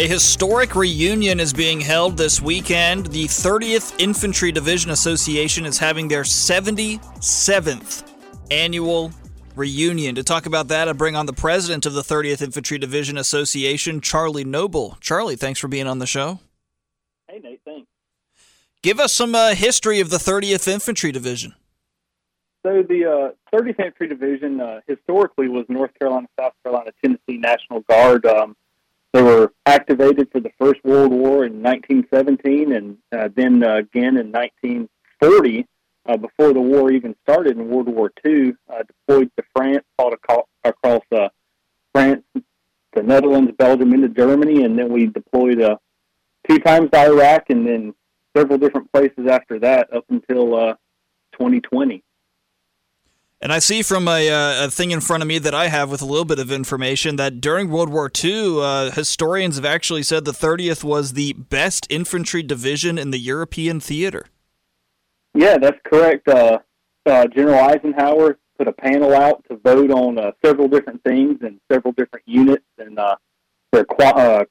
A historic reunion is being held this weekend. The 30th Infantry Division Association is having their 77th annual reunion. To talk about that, I bring on the president of the 30th Infantry Division Association, Charlie Noble. Charlie, thanks for being on the show. Hey, Nate, thanks. Give us some uh, history of the 30th Infantry Division. So the uh, 30th Infantry Division uh, historically was North Carolina, South Carolina, Tennessee National Guard. Um, they were activated for the First World War in 1917 and uh, then uh, again in 1940, uh, before the war even started in World War II, uh, deployed to France, fought across uh, France, the Netherlands, Belgium, into Germany, and then we deployed uh, two times to Iraq and then several different places after that up until uh, 2020. And I see from a, uh, a, thing in front of me that I have with a little bit of information that during World War II, uh, historians have actually said the 30th was the best infantry division in the European theater. Yeah, that's correct. Uh, uh General Eisenhower put a panel out to vote on uh, several different things and several different units and their qua-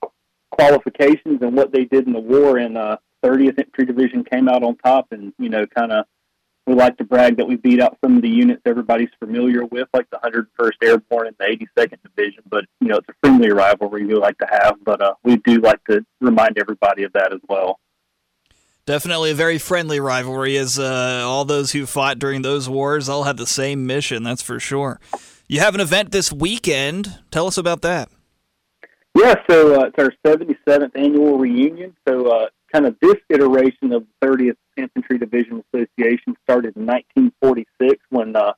qualifications and what they did in the war. And 30th Infantry Division came out on top and, you know, kind of we like to brag that we beat out some of the units everybody's familiar with, like the 101st Airborne and the 82nd Division. But you know, it's a friendly rivalry we like to have. But uh, we do like to remind everybody of that as well. Definitely a very friendly rivalry, as uh, all those who fought during those wars all had the same mission. That's for sure. You have an event this weekend. Tell us about that. Yeah, so uh, it's our 77th annual reunion. So, uh, kind of this iteration of the 30th Infantry Division Association started in 1946 when uh,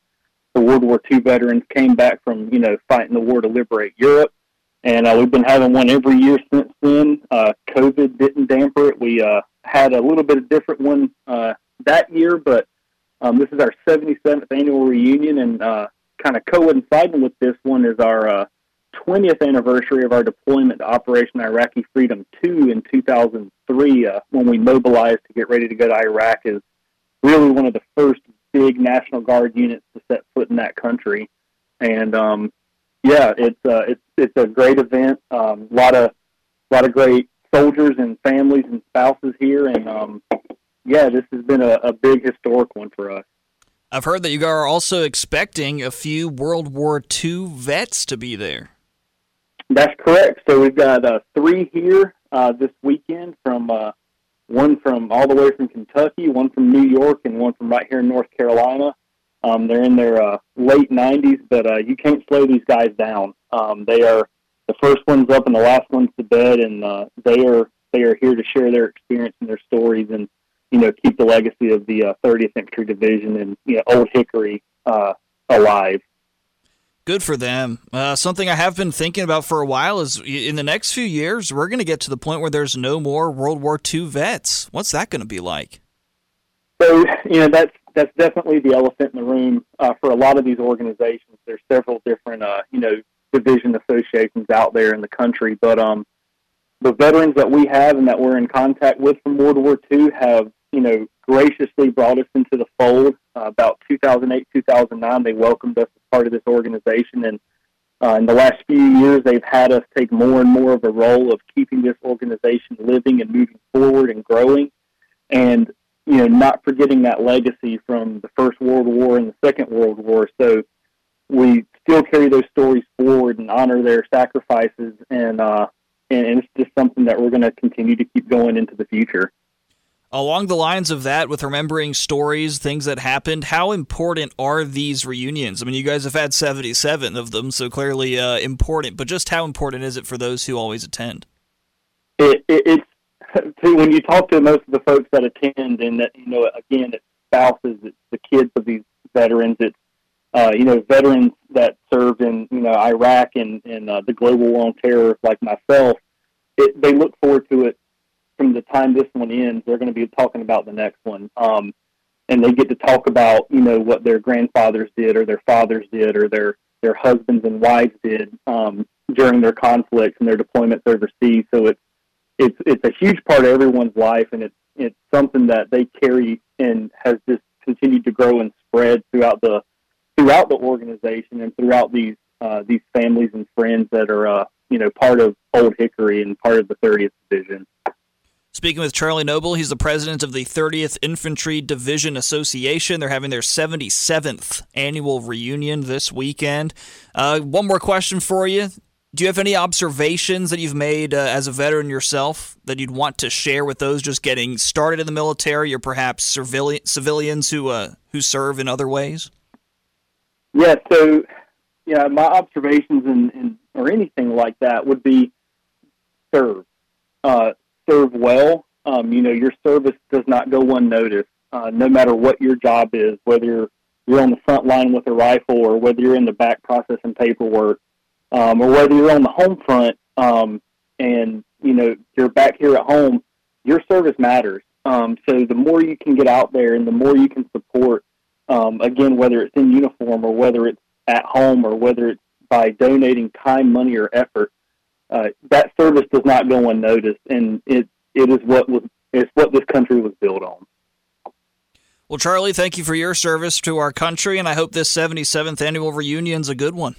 the World War II veterans came back from, you know, fighting the war to liberate Europe. And uh, we've been having one every year since then. Uh, COVID didn't damper it. We uh, had a little bit of different one uh, that year, but um, this is our 77th annual reunion, and uh, kind of coinciding with this one is our uh, 20th anniversary of our deployment to Operation Iraqi Freedom 2 in 2003, uh, when we mobilized to get ready to go to Iraq, is really one of the first big National Guard units to set foot in that country. And um, yeah, it's uh, it's it's a great event. A um, lot of lot of great soldiers and families and spouses here, and um, yeah, this has been a, a big historic one for us. I've heard that you guys are also expecting a few World War II vets to be there. That's correct. So we've got uh, three here uh, this weekend from uh, one from all the way from Kentucky, one from New York, and one from right here in North Carolina. Um, they're in their uh, late 90s, but uh, you can't slow these guys down. Um, they are the first ones up and the last ones to bed, and uh, they are they are here to share their experience and their stories, and you know keep the legacy of the uh, 30th Infantry Division and you know Old Hickory uh, alive. Good for them. Uh, something I have been thinking about for a while is in the next few years, we're going to get to the point where there's no more World War II vets. What's that going to be like? So, you know, that's that's definitely the elephant in the room uh, for a lot of these organizations. There's several different, uh, you know, division associations out there in the country, but um, the veterans that we have and that we're in contact with from World War II have, you know, graciously brought us into the fold. Uh, about 2008, 2009, they welcomed us as part of this organization, and uh, in the last few years, they've had us take more and more of a role of keeping this organization living and moving forward and growing, and you know, not forgetting that legacy from the First World War and the Second World War. So we still carry those stories forward and honor their sacrifices, and uh, and, and it's just something that we're going to continue to keep going into the future. Along the lines of that, with remembering stories, things that happened, how important are these reunions? I mean, you guys have had 77 of them, so clearly uh, important, but just how important is it for those who always attend? It, it, it's when you talk to most of the folks that attend, and that, you know, again, it's spouses, it's the kids of these veterans, it's, uh, you know, veterans that served in, you know, Iraq and, and uh, the global war on terror, like myself, it, they look forward to it time this one ends, they're going to be talking about the next one. Um, and they get to talk about, you know, what their grandfathers did or their fathers did or their, their husbands and wives did um, during their conflicts and their deployments overseas. So it's, it's, it's a huge part of everyone's life and it's, it's something that they carry and has just continued to grow and spread throughout the, throughout the organization and throughout these, uh, these families and friends that are, uh, you know, part of Old Hickory and part of the 30th Division. Speaking with Charlie Noble, he's the president of the 30th Infantry Division Association. They're having their 77th annual reunion this weekend. Uh, one more question for you. Do you have any observations that you've made uh, as a veteran yourself that you'd want to share with those just getting started in the military or perhaps civilian, civilians who, uh, who serve in other ways? Yeah, so yeah, my observations and or anything like that would be serve. Serve well. Um, you know, your service does not go unnoticed, uh, no matter what your job is, whether you're on the front line with a rifle or whether you're in the back processing paperwork, um, or whether you're on the home front um, and, you know, you're back here at home, your service matters. Um, so the more you can get out there and the more you can support, um, again, whether it's in uniform or whether it's at home or whether it's by donating time, money, or effort, uh, that service does not go unnoticed, and it it is what was it's what this country was built on. Well, Charlie, thank you for your service to our country, and I hope this 77th annual reunion is a good one.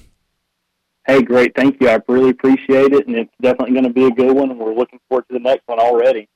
Hey, great, thank you. I really appreciate it, and it's definitely going to be a good one, and we're looking forward to the next one already.